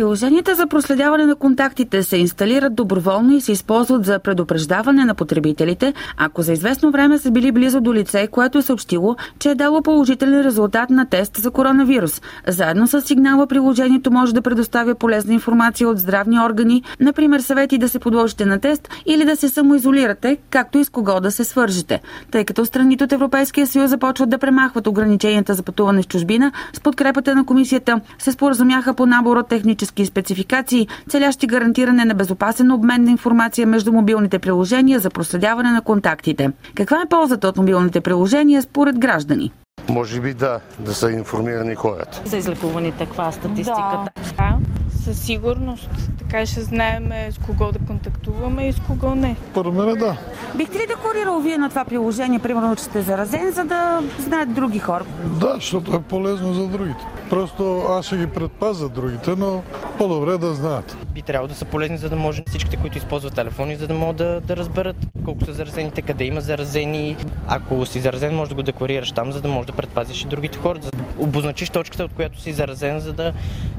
Приложенията за проследяване на контактите се инсталират доброволно и се използват за предупреждаване на потребителите, ако за известно време са били близо до лице, което е съобщило, че е дало положителен резултат на тест за коронавирус. Заедно с сигнала приложението може да предоставя полезна информация от здравни органи, например съвети да се подложите на тест или да се самоизолирате, както и с кого да се свържете. Тъй като страните от Европейския съюз започват да премахват ограниченията за пътуване в чужбина, с подкрепата на комисията се споразумяха по набор от технически технически спецификации, целящи гарантиране на безопасен обмен на информация между мобилните приложения за проследяване на контактите. Каква е ползата от мобилните приложения според граждани? Може би да, да са информирани хората. За излекуваните каква статистиката? Да, със сигурност. Така ще знаем с кого да контактуваме и с кого не. Първо мен да. Бихте ли декорирал вие на това приложение, примерно, че сте заразен, за да знаят други хора? Да, защото е полезно за другите. Просто аз ще ги предпазя другите, но по-добре да знаят. Би трябвало да са полезни, за да може всичките, които използват телефони, за да могат да, да разберат колко са заразените, къде има заразени. Ако си заразен, може да го декларираш там, за да може да предпазиш и другите хора, за да обозначиш точката, от която си заразен, за да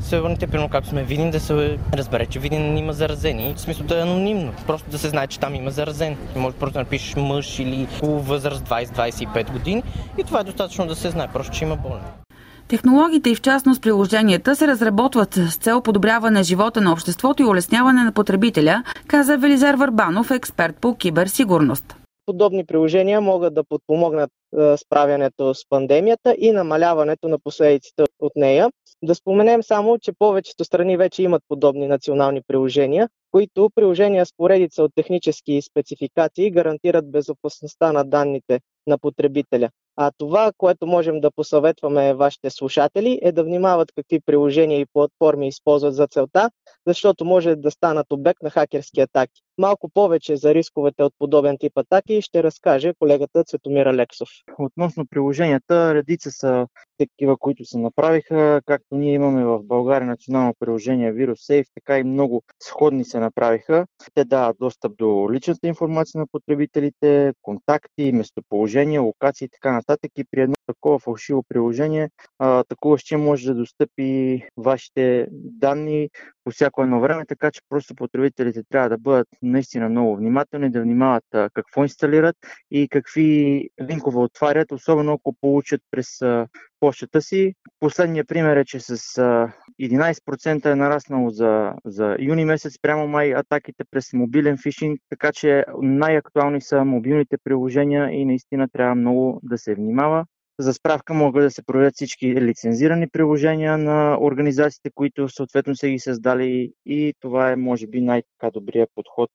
се върнете, примерно както сме Видин, да се разбере, че Видин има заразени. В смисъл да е анонимно, просто да се знае, че там има заразен. Може просто да напишеш мъж или възраст 20-25 години и това е достатъчно да се знае, просто че има болен. Технологиите и в частност приложенията се разработват с цел подобряване живота на обществото и улесняване на потребителя, каза Велизар Варбанов, експерт по киберсигурност. Подобни приложения могат да подпомогнат справянето с пандемията и намаляването на последиците от нея. Да споменем само, че повечето страни вече имат подобни национални приложения, които приложения с поредица от технически спецификации гарантират безопасността на данните на потребителя. А това, което можем да посъветваме вашите слушатели е да внимават какви приложения и платформи използват за целта, защото може да станат обект на хакерски атаки. Малко повече за рисковете от подобен тип атаки ще разкаже колегата Цветомир Алексов. Относно приложенията, редица са такива, които се направиха. Както ние имаме в България национално приложение VirusSafe, така и много сходни се направиха. Те дават достъп до личната информация на потребителите, контакти, местоположение, локации и така нататък. И при едно такова фалшиво приложение, атакуващия може да достъпи вашите данни по всяко едно време, така че просто потребителите трябва да бъдат наистина много внимателни, да внимават какво инсталират и какви линкове отварят, особено ако получат през почтата си. Последният пример е, че с 11% е нараснало за, за юни месец прямо май атаките през мобилен фишинг, така че най-актуални са мобилните приложения и наистина трябва много да се внимава. За справка могат да се проверят всички лицензирани приложения на организациите, които съответно са ги създали и това е може би най-добрият подход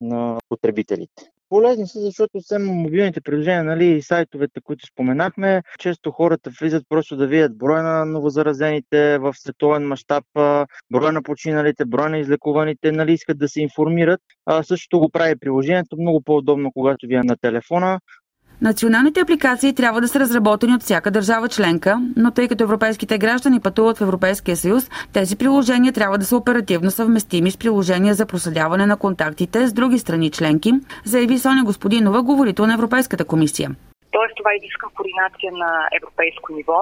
на потребителите. Полезни са, защото само мобилните приложения нали, и сайтовете, които споменахме, често хората влизат просто да видят броя на новозаразените в световен мащаб, броя на починалите, броя на излекуваните, нали, искат да се информират. А, същото го прави приложението, много по-удобно, когато ви е на телефона. Националните апликации трябва да са разработени от всяка държава членка, но тъй като европейските граждани пътуват в Европейския съюз, тези приложения трябва да са оперативно съвместими с приложения за проследяване на контактите с други страни членки, заяви Соня Господинова, говорител на Европейската комисия. Тоест това изиска координация на европейско ниво.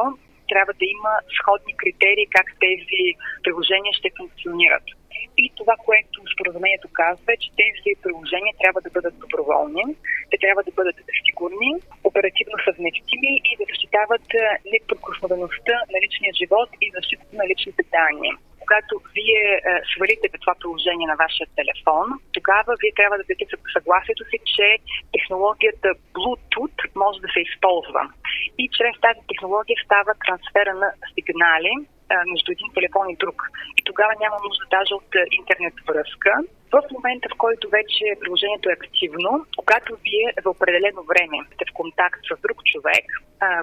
Трябва да има сходни критерии как тези приложения ще функционират. И това, което споразумението казва е, че тези приложения трябва да бъдат доброволни, те трябва да бъдат сигурни, оперативно съвместими и да защитават неприкосновеността на личния живот и защитата на личните данни когато вие е, свалите това приложение на вашия телефон, тогава вие трябва да дадете съгласието си, че технологията Bluetooth може да се използва. И чрез тази технология става трансфера на сигнали между един телефон и друг. И тогава няма нужда даже от интернет връзка. В момента, в който вече приложението е активно, когато вие за определено време сте в контакт с друг човек,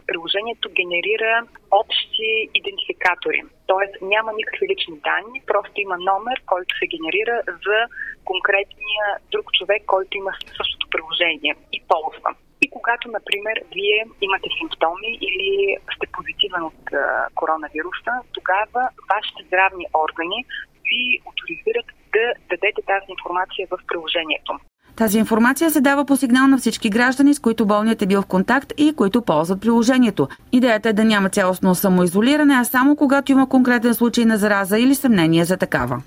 приложението генерира общи идентификатори. Тоест няма никакви лични данни, просто има номер, който се генерира за конкретния друг човек, който има същото приложение и ползва. Когато, например, вие имате симптоми или сте позитивен от коронавируса, тогава вашите здравни органи ви авторизират да дадете тази информация в приложението. Тази информация се дава по сигнал на всички граждани, с които болният е бил в контакт и които ползват приложението. Идеята е да няма цялостно самоизолиране, а само когато има конкретен случай на зараза или съмнение за такава.